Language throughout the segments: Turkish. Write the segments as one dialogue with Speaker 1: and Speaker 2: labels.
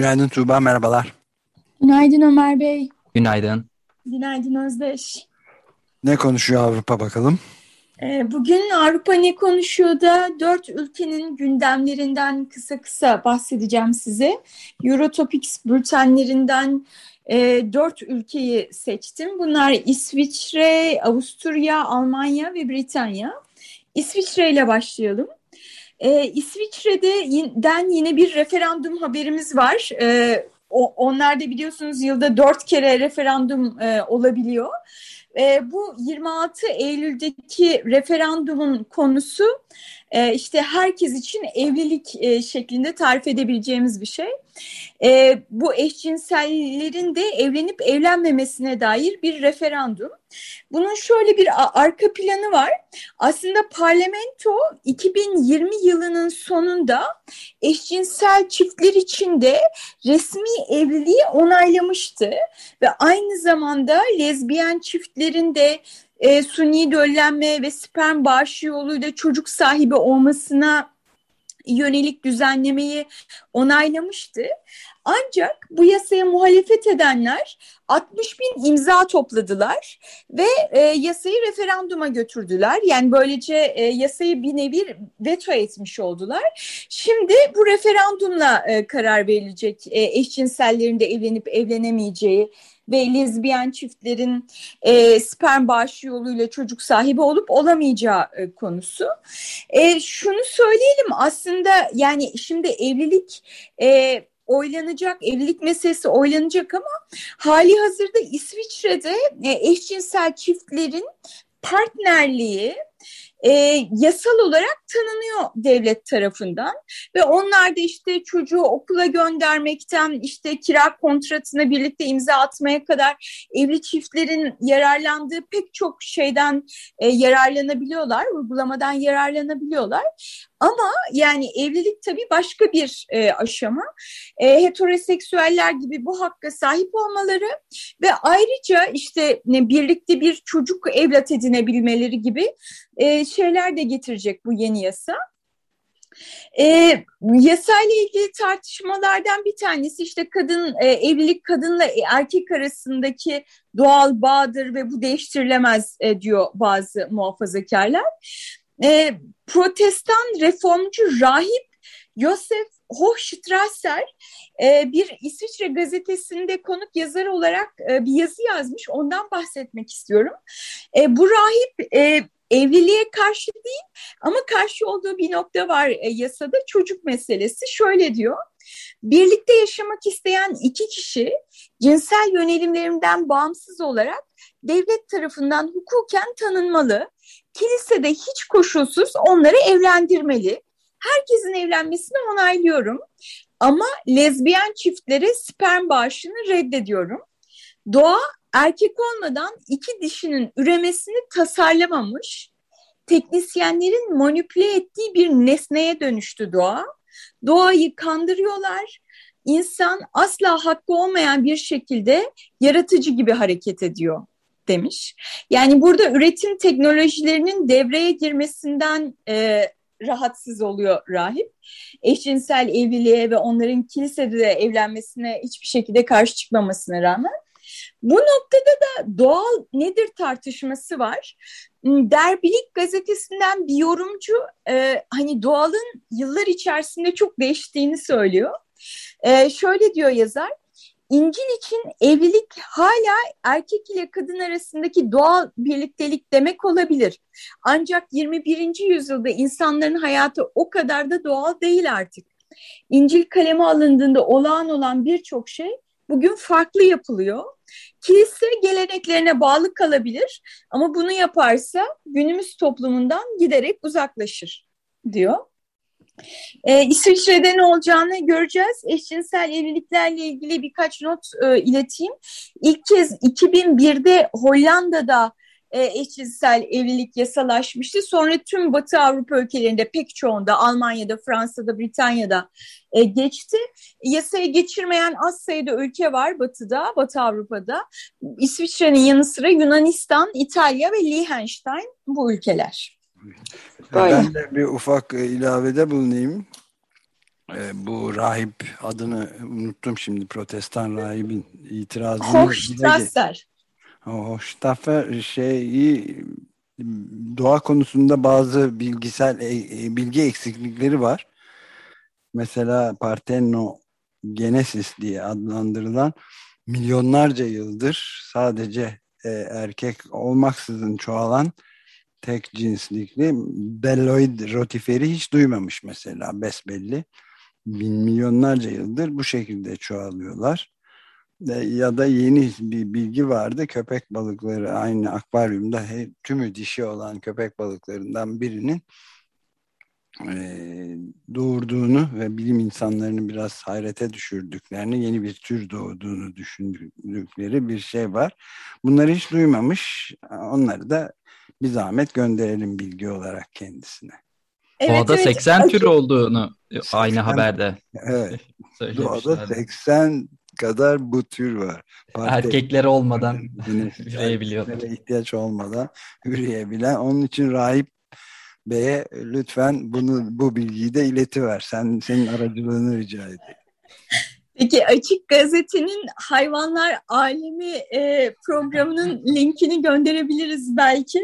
Speaker 1: Günaydın Tuğba, merhabalar.
Speaker 2: Günaydın Ömer Bey.
Speaker 3: Günaydın.
Speaker 2: Günaydın Özdeş.
Speaker 1: Ne konuşuyor Avrupa bakalım?
Speaker 2: Ee, bugün Avrupa ne konuşuyor da dört ülkenin gündemlerinden kısa kısa bahsedeceğim size. Eurotopics bültenlerinden e, dört ülkeyi seçtim. Bunlar İsviçre, Avusturya, Almanya ve Britanya. İsviçre ile başlayalım. Ee, İsviçre'den yine bir referandum haberimiz var. Ee, o, onlar da biliyorsunuz yılda dört kere referandum e, olabiliyor. E, bu 26 Eylül'deki referandumun konusu e, işte herkes için evlilik e, şeklinde tarif edebileceğimiz bir şey. E, bu eşcinsellerin de evlenip evlenmemesine dair bir referandum. Bunun şöyle bir arka planı var. Aslında parlamento 2020 yılının sonunda eşcinsel çiftler için de resmi evliliği onaylamıştı ve aynı zamanda lezbiyen çiftlerin de e, suni döllenme ve sperm bağışı yoluyla çocuk sahibi olmasına yönelik düzenlemeyi onaylamıştı. Ancak bu yasaya muhalefet edenler 60 bin imza topladılar ve e, yasayı referanduma götürdüler. Yani böylece e, yasayı bir nevi veto etmiş oldular. Şimdi bu referandumla e, karar verilecek e, eşcinsellerin de evlenip evlenemeyeceği ve lezbiyen çiftlerin e, sperm bağışı yoluyla çocuk sahibi olup olamayacağı e, konusu. E, şunu söyleyelim aslında yani şimdi evlilik e, oylanacak, evlilik meselesi oylanacak ama hali hazırda İsviçre'de e, eşcinsel çiftlerin partnerliği e, yasal olarak tanınıyor devlet tarafından ve onlar da işte çocuğu okula göndermekten işte kira kontratına birlikte imza atmaya kadar evli çiftlerin yararlandığı pek çok şeyden e, yararlanabiliyorlar, uygulamadan yararlanabiliyorlar. Ama yani evlilik tabii başka bir e, aşama. E, heteroseksüeller gibi bu hakka sahip olmaları ve ayrıca işte ne, birlikte bir çocuk evlat edinebilmeleri gibi e, şeyler de getirecek bu yeni yasa. E, yasayla ilgili tartışmalardan bir tanesi işte kadın e, evlilik kadınla erkek arasındaki doğal bağdır ve bu değiştirilemez e, diyor bazı muhafazakarlar. E, protestan reformcu rahip Josef Hochstrasser e, bir İsviçre gazetesinde konuk yazar olarak e, bir yazı yazmış. Ondan bahsetmek istiyorum. E, bu rahip e, evliliğe karşı değil ama karşı olduğu bir nokta var e, yasada çocuk meselesi. Şöyle diyor. Birlikte yaşamak isteyen iki kişi cinsel yönelimlerinden bağımsız olarak devlet tarafından hukuken tanınmalı. Kilise de hiç koşulsuz onları evlendirmeli. Herkesin evlenmesini onaylıyorum. Ama lezbiyen çiftlere sperm bağışını reddediyorum. Doğa erkek olmadan iki dişinin üremesini tasarlamamış. Teknisyenlerin manipüle ettiği bir nesneye dönüştü doğa. Doğayı kandırıyorlar. İnsan asla hakkı olmayan bir şekilde yaratıcı gibi hareket ediyor demiş. Yani burada üretim teknolojilerinin devreye girmesinden e, rahatsız oluyor rahip. Eşcinsel evliliğe ve onların kilisede de evlenmesine hiçbir şekilde karşı çıkmamasına rağmen. Bu noktada da doğal nedir tartışması var. Hmm, Derbilik gazetesinden bir yorumcu e, hani doğalın yıllar içerisinde çok değiştiğini söylüyor. E, şöyle diyor yazar, İncil için evlilik hala erkek ile kadın arasındaki doğal birliktelik demek olabilir. Ancak 21. yüzyılda insanların hayatı o kadar da doğal değil artık. İncil kaleme alındığında olağan olan birçok şey bugün farklı yapılıyor. Kilise geleneklerine bağlı kalabilir ama bunu yaparsa günümüz toplumundan giderek uzaklaşır diyor. E, İsviçre'de ne olacağını göreceğiz. Eşcinsel evliliklerle ilgili birkaç not e, ileteyim. İlk kez 2001'de Hollanda'da e, eşcinsel evlilik yasalaşmıştı. Sonra tüm Batı Avrupa ülkelerinde pek çoğunda Almanya'da, Fransa'da, Britanya'da e, geçti. Yasaya geçirmeyen az sayıda ülke var Batı'da, Batı Avrupa'da. İsviçre'nin yanı sıra Yunanistan, İtalya ve Liechtenstein bu ülkeler.
Speaker 1: Ben de bir ufak e, ilavede bulunayım. E, bu rahip adını unuttum şimdi protestan rahibin itirazını.
Speaker 2: Hochstrasser.
Speaker 1: Hochstrasser şeyi doğa konusunda bazı bilgisel e, bilgi eksiklikleri var. Mesela Parthenogenesis diye adlandırılan milyonlarca yıldır sadece erkek olmaksızın çoğalan tek cinslikli belloid rotiferi hiç duymamış mesela besbelli. Bin milyonlarca yıldır bu şekilde çoğalıyorlar. Ya da yeni bir bilgi vardı köpek balıkları aynı akvaryumda tümü dişi olan köpek balıklarından birinin e, doğurduğunu ve bilim insanlarını biraz hayrete düşürdüklerini, yeni bir tür doğduğunu düşündükleri bir şey var. Bunları hiç duymamış. Onları da bir zahmet gönderelim bilgi olarak kendisine.
Speaker 3: Evet, Doğada evet. 80 tür olduğunu 80, aynı haberde.
Speaker 1: Evet. Doğada 80 kadar bu tür var.
Speaker 3: Parti Erkekleri olmadan üreyebiliyorlar.
Speaker 1: ihtiyaç olmadan üreyebilen. Onun için rahip Bey'e lütfen bunu bu bilgiyi de iletiver. Sen senin aracılığını rica edeyim.
Speaker 2: Peki Açık Gazete'nin Hayvanlar Alemi e, programının linkini gönderebiliriz belki.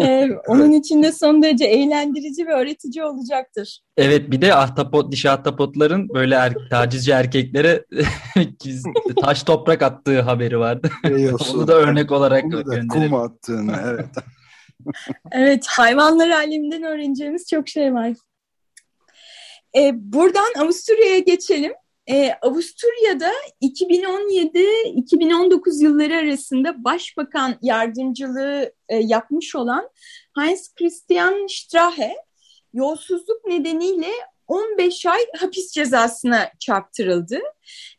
Speaker 2: E, onun için de son derece eğlendirici ve öğretici olacaktır.
Speaker 3: Evet bir de ahtapot, dişi ahtapotların böyle er, tacizci erkeklere taş toprak attığı haberi vardı. Onu da örnek olarak Onu da
Speaker 1: kum attığını evet.
Speaker 2: evet hayvanlar aleminden öğreneceğimiz çok şey var. E, buradan Avusturya'ya geçelim. Ee, Avusturya'da 2017-2019 yılları arasında başbakan yardımcılığı e, yapmış olan Heinz Christian Strache yolsuzluk nedeniyle 15 ay hapis cezasına çarptırıldı.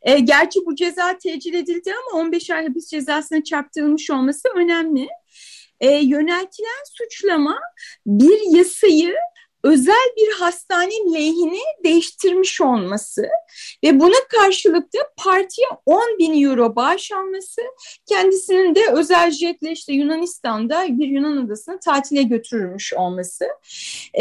Speaker 2: E, gerçi bu ceza tecil edildi ama 15 ay hapis cezasına çarptırılmış olması önemli. E, yöneltilen suçlama bir yasayı özel bir hastane lehine değiştirmiş olması ve buna karşılık da partiye 10 bin euro bağış alması kendisinin de özel jetle işte Yunanistan'da bir Yunan adasına tatile götürülmüş olması.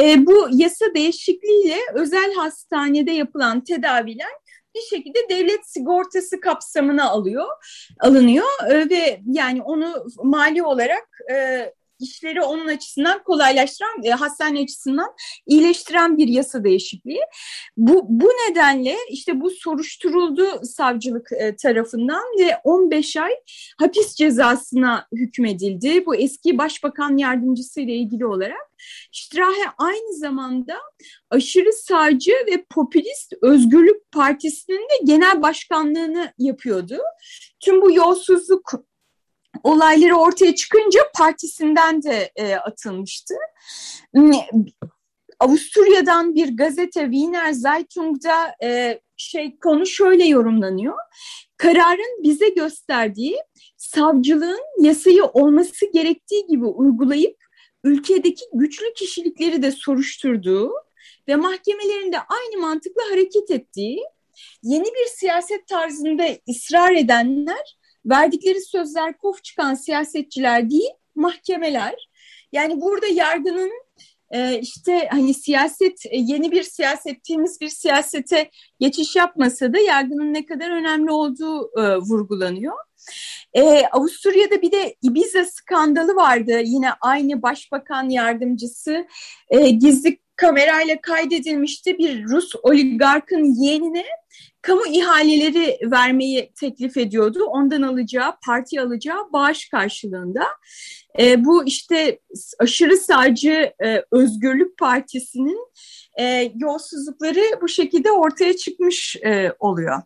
Speaker 2: E, bu yasa değişikliğiyle özel hastanede yapılan tedaviler bir şekilde devlet sigortası kapsamına alıyor, alınıyor e, ve yani onu mali olarak e, işleri onun açısından kolaylaştıran, e, hastane açısından iyileştiren bir yasa değişikliği. Bu, bu nedenle işte bu soruşturuldu savcılık e, tarafından ve 15 ay hapis cezasına hükmedildi. Bu eski başbakan yardımcısı ile ilgili olarak. Strahe aynı zamanda aşırı sağcı ve popülist Özgürlük Partisi'nin de genel başkanlığını yapıyordu. Tüm bu yolsuzluk olayları ortaya çıkınca partisinden de e, atılmıştı. Hmm, Avusturya'dan bir gazete Wiener Zeitung'da e, şey konu şöyle yorumlanıyor. Kararın bize gösterdiği savcılığın yasayı olması gerektiği gibi uygulayıp ülkedeki güçlü kişilikleri de soruşturduğu ve mahkemelerinde aynı mantıkla hareket ettiği, yeni bir siyaset tarzında ısrar edenler verdikleri sözler kof çıkan siyasetçiler değil, mahkemeler. Yani burada yargının e, işte hani siyaset e, yeni bir siyaset, temiz bir siyasete geçiş yapmasa da yargının ne kadar önemli olduğu e, vurgulanıyor. Ee, Avusturya'da bir de Ibiza skandalı vardı. Yine aynı başbakan yardımcısı e, gizli kamerayla kaydedilmişti. Bir Rus oligarkın yeğenine kamu ihaleleri vermeyi teklif ediyordu. Ondan alacağı, parti alacağı bağış karşılığında. E, bu işte aşırı sağcı e, Özgürlük Partisi'nin e, yolsuzlukları bu şekilde ortaya çıkmış e, oluyor.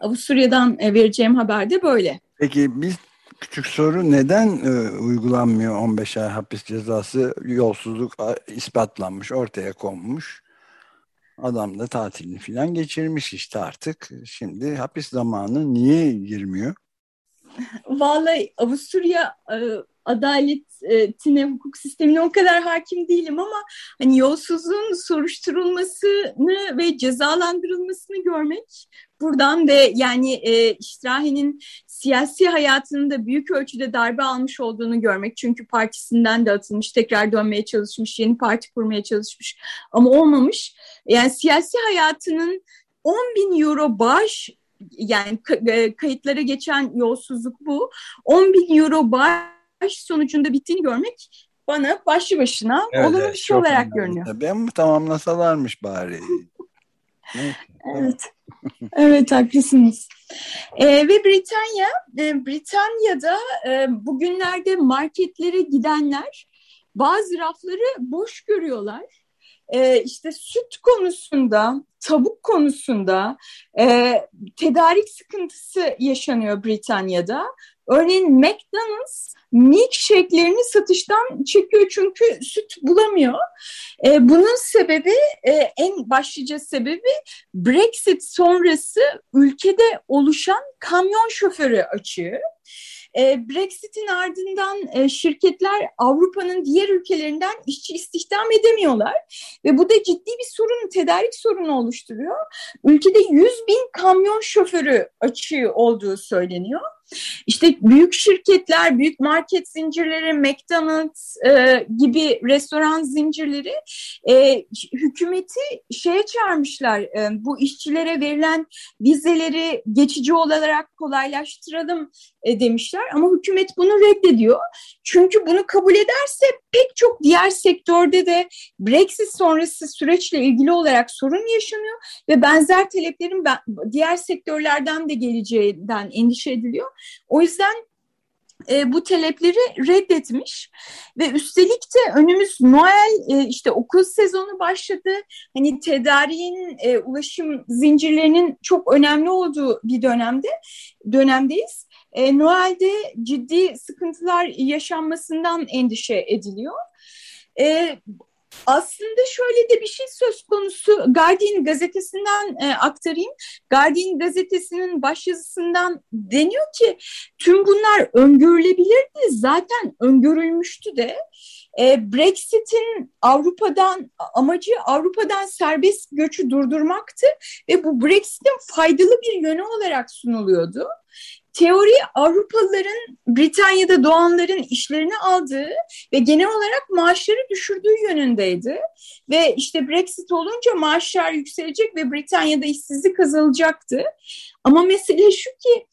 Speaker 2: Avusturya'dan e, vereceğim haber de böyle.
Speaker 1: Peki biz küçük soru neden e, uygulanmıyor 15 ay hapis cezası yolsuzluk ispatlanmış ortaya konmuş? Adam da tatilini falan geçirmiş işte artık. Şimdi hapis zamanı niye girmiyor?
Speaker 2: Vallahi Avusturya e, adaletine, hukuk sistemine o kadar hakim değilim ama hani yolsuzluğun soruşturulmasını ve cezalandırılmasını görmek buradan ve yani e, İştrahi'nin siyasi hayatının da büyük ölçüde darbe almış olduğunu görmek. Çünkü partisinden de atılmış, tekrar dönmeye çalışmış, yeni parti kurmaya çalışmış ama olmamış. Yani siyasi hayatının 10 bin euro bağış yani e, kayıtlara geçen yolsuzluk bu. 10 bin euro bağış sonucunda bittiğini görmek bana başlı başına evet, olumlu bir şey olarak önemli. görünüyor.
Speaker 1: Tabii ama tamamlasalarmış bari.
Speaker 2: evet. evet haklısınız. Ee, ve Britanya, e, Britanya'da e, bugünlerde marketlere gidenler bazı rafları boş görüyorlar e, işte süt konusunda, tavuk konusunda e, tedarik sıkıntısı yaşanıyor Britanya'da. Örneğin McDonald's milkshake'lerini satıştan çekiyor çünkü süt bulamıyor. E, bunun sebebi e, en başlıca sebebi Brexit sonrası ülkede oluşan kamyon şoförü açığı. E, Brexit'in ardından e, şirketler Avrupa'nın diğer ülkelerinden işçi istihdam edemiyorlar ve bu da ciddi bir sorun, tedarik sorunu oluşturuyor. Ülkede 100 bin kamyon şoförü açığı olduğu söyleniyor. İşte büyük şirketler, büyük market zincirleri, McDonald's e, gibi restoran zincirleri e, hükümeti şeye çağırmışlar. E, bu işçilere verilen vizeleri geçici olarak kolaylaştıralım e, demişler. Ama hükümet bunu reddediyor. Çünkü bunu kabul ederse pek çok diğer sektörde de Brexit sonrası süreçle ilgili olarak sorun yaşanıyor ve benzer taleplerin diğer sektörlerden de geleceğinden endişe ediliyor. O yüzden e, bu talepleri reddetmiş ve üstelik de önümüz Noel e, işte okul sezonu başladı. Hani tedariğin e, ulaşım zincirlerinin çok önemli olduğu bir dönemde dönemdeyiz. E, Noel'de ciddi sıkıntılar yaşanmasından endişe ediliyor. E, aslında şöyle de bir şey söz konusu Guardian gazetesinden e, aktarayım. Guardian gazetesinin başyazısından deniyor ki tüm bunlar öngörülebilirdi. Zaten öngörülmüştü de. E, Brexit'in Avrupa'dan amacı Avrupa'dan serbest göçü durdurmaktı ve bu Brexit'in faydalı bir yönü olarak sunuluyordu teori Avrupalıların Britanya'da doğanların işlerini aldığı ve genel olarak maaşları düşürdüğü yönündeydi. Ve işte Brexit olunca maaşlar yükselecek ve Britanya'da işsizlik azalacaktı. Ama mesele şu ki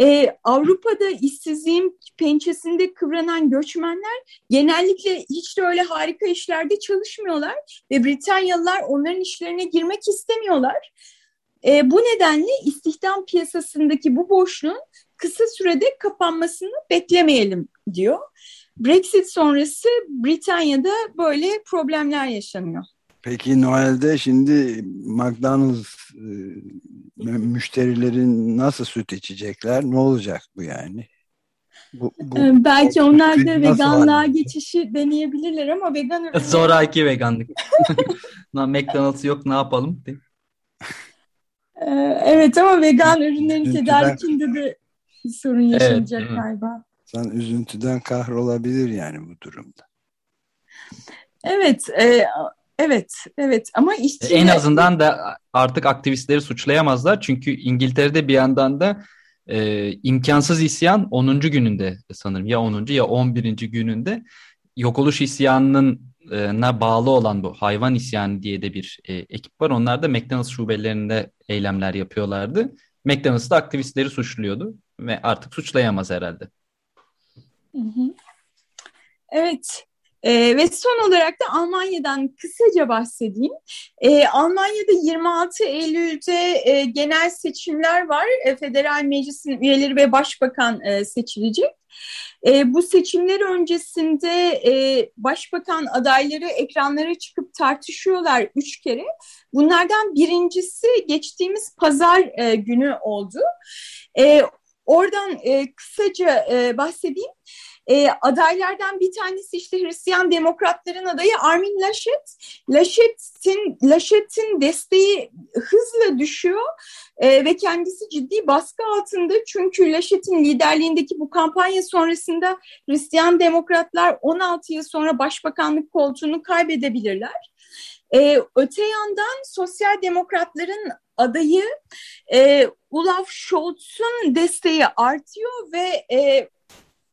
Speaker 2: e, Avrupa'da işsizliğin pençesinde kıvranan göçmenler genellikle hiç de öyle harika işlerde çalışmıyorlar ve Britanyalılar onların işlerine girmek istemiyorlar. E, bu nedenle istihdam piyasasındaki bu boşluğun kısa sürede kapanmasını beklemeyelim diyor. Brexit sonrası Britanya'da böyle problemler yaşanıyor.
Speaker 1: Peki Noel'de şimdi McDonald's e, müşterilerin nasıl süt içecekler? Ne olacak bu yani?
Speaker 2: Bu, bu, ee, Belki onlar da veganlığa geçişi deneyebilirler ama vegan ürünler...
Speaker 3: Zoraki veganlık. McDonald's yok ne yapalım?
Speaker 2: Ee, evet ama vegan ürünlerin tedarikinde de sorun yaşanacak evet, galiba.
Speaker 1: Sen üzüntüden kahrolabilir yani bu durumda.
Speaker 2: Evet, e, evet, evet ama işçi...
Speaker 3: En azından da artık aktivistleri suçlayamazlar çünkü İngiltere'de bir yandan da e, imkansız isyan 10. gününde sanırım ya 10. ya 11. gününde yok oluş isyanının na bağlı olan bu hayvan isyanı diye de bir e, ekip var. Onlar da McDonald's şubelerinde eylemler yapıyorlardı. McDonald's da aktivistleri suçluyordu ve artık suçlayamaz herhalde.
Speaker 2: Evet. E, ve son olarak da Almanya'dan kısaca bahsedeyim. E, Almanya'da 26 Eylül'de e, genel seçimler var. E, Federal Meclis'in üyeleri ve başbakan e, seçilecek. E, bu seçimler öncesinde e, başbakan adayları ekranlara çıkıp tartışıyorlar üç kere. Bunlardan birincisi geçtiğimiz pazar e, günü oldu. E, oradan e, kısaca e, bahsedeyim. E, adaylardan bir tanesi işte Hristiyan Demokratların adayı Armin Laschet. Laschet'in Laschet'in desteği hızla düşüyor e, ve kendisi ciddi baskı altında. Çünkü Laschet'in liderliğindeki bu kampanya sonrasında Hristiyan Demokratlar 16 yıl sonra başbakanlık koltuğunu kaybedebilirler. E, öte yandan sosyal demokratların adayı e, Olaf Scholz'un desteği artıyor ve e,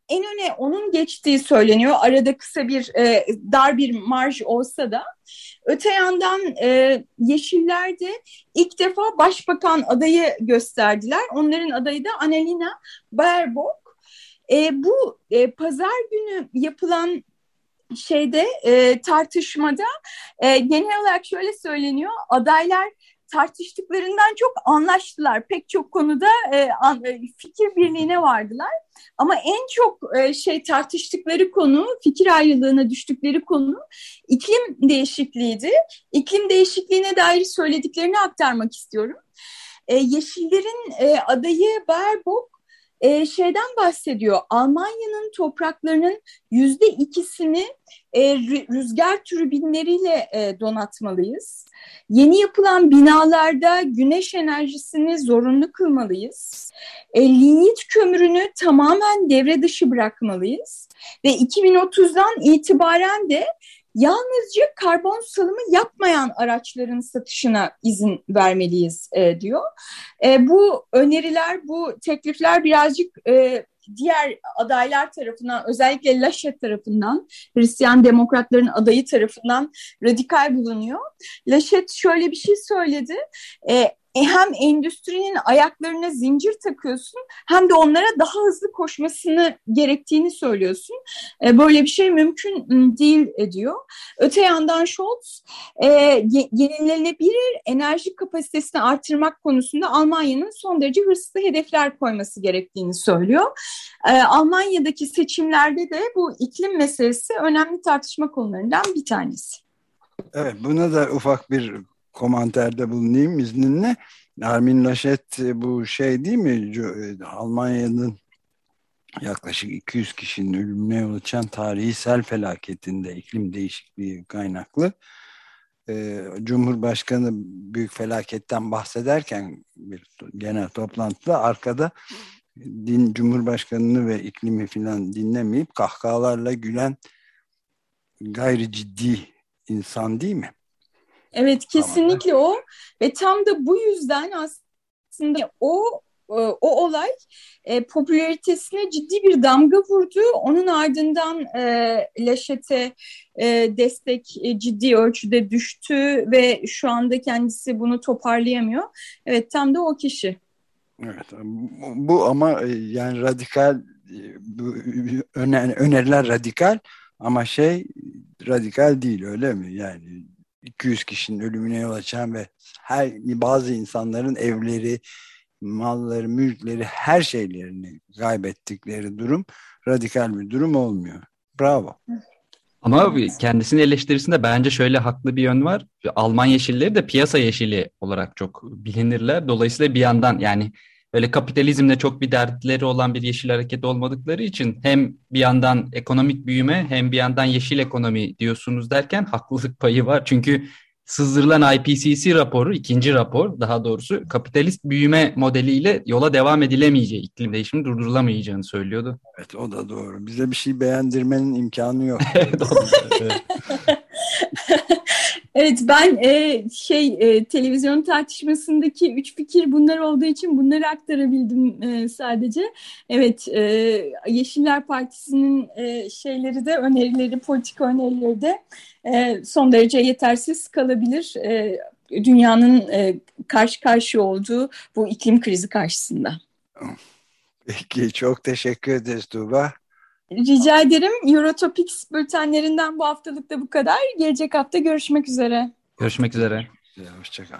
Speaker 2: en öne onun geçtiği söyleniyor. Arada kısa bir e, dar bir marj olsa da. Öte yandan e, Yeşiller de ilk defa başbakan adayı gösterdiler. Onların adayı da Annalena Baerbock. E, bu e, pazar günü yapılan şeyde e, tartışmada e, genel olarak şöyle söyleniyor. Adaylar tartıştıklarından çok anlaştılar. Pek çok konuda e, an, e, fikir birliğine vardılar. Ama en çok e, şey tartıştıkları konu, fikir ayrılığına düştükleri konu iklim değişikliğiydi. İklim değişikliğine dair söylediklerini aktarmak istiyorum. E, Yeşillerin e, adayı Baerbock e, şeyden bahsediyor. Almanya'nın topraklarının yüzde ikisini e, rüzgar türbinleriyle e, donatmalıyız. Yeni yapılan binalarda güneş enerjisini zorunlu kılmalıyız. E, linyit kömürünü tamamen devre dışı bırakmalıyız. Ve 2030'dan itibaren de yalnızca karbon salımı yapmayan araçların satışına izin vermeliyiz e, diyor. E, bu öneriler, bu teklifler birazcık e, diğer adaylar tarafından özellikle Laşet tarafından Hristiyan demokratların adayı tarafından radikal bulunuyor. Laşet şöyle bir şey söyledi. E, hem endüstrinin ayaklarına zincir takıyorsun hem de onlara daha hızlı koşmasını gerektiğini söylüyorsun. E, böyle bir şey mümkün değil diyor. Öte yandan Scholz e, yenilenebilir enerji kapasitesini artırmak konusunda Almanya'nın son derece hırslı hedefler koyması gerektiğini söylüyor. E, Almanya'daki seçimlerde de bu iklim meselesi önemli tartışma konularından bir tanesi.
Speaker 1: Evet buna da ufak bir komanterde bulunayım izninle. Armin Laschet e, bu şey değil mi? E, Almanya'nın yaklaşık 200 kişinin ölümüne yol açan tarihi sel felaketinde iklim değişikliği kaynaklı e, Cumhurbaşkanı büyük felaketten bahsederken bir genel toplantıda arkada din Cumhurbaşkanını ve iklimi filan dinlemeyip kahkahalarla gülen gayri ciddi insan değil mi?
Speaker 2: Evet kesinlikle tamam. o ve tam da bu yüzden aslında o e, o olay e, popülaritesine ciddi bir damga vurdu. Onun ardından e, Laşet'e e, destek e, ciddi ölçüde düştü ve şu anda kendisi bunu toparlayamıyor. Evet tam da o kişi.
Speaker 1: Evet bu ama e, yani radikal e, bu, öner, öneriler radikal ama şey radikal değil öyle mi? Yani 200 kişinin ölümüne yol açan ve her bazı insanların evleri, malları, mülkleri, her şeylerini kaybettikleri durum radikal bir durum olmuyor. Bravo.
Speaker 3: Ama kendisinin eleştirisinde bence şöyle haklı bir yön var. Alman yeşilleri de piyasa yeşili olarak çok bilinirler. Dolayısıyla bir yandan yani öyle kapitalizmle çok bir dertleri olan bir yeşil hareket olmadıkları için hem bir yandan ekonomik büyüme hem bir yandan yeşil ekonomi diyorsunuz derken haklılık payı var. Çünkü sızdırılan IPCC raporu, ikinci rapor daha doğrusu kapitalist büyüme modeliyle yola devam edilemeyeceği, iklim değişimi durdurulamayacağını söylüyordu.
Speaker 1: Evet o da doğru. Bize bir şey beğendirmenin imkanı yok.
Speaker 2: evet, Evet ben e, şey e, televizyon tartışmasındaki üç fikir bunlar olduğu için bunları aktarabildim e, sadece. Evet e, Yeşiller Partisi'nin e, şeyleri de önerileri, politik önerileri de e, son derece yetersiz kalabilir. E, dünyanın e, karşı karşıya olduğu bu iklim krizi karşısında.
Speaker 1: Peki çok teşekkür ederiz Tuğba.
Speaker 2: Rica ederim. Eurotopics bültenlerinden bu haftalık da bu kadar. Gelecek hafta görüşmek üzere.
Speaker 3: Görüşmek üzere.
Speaker 1: Hoşçakal.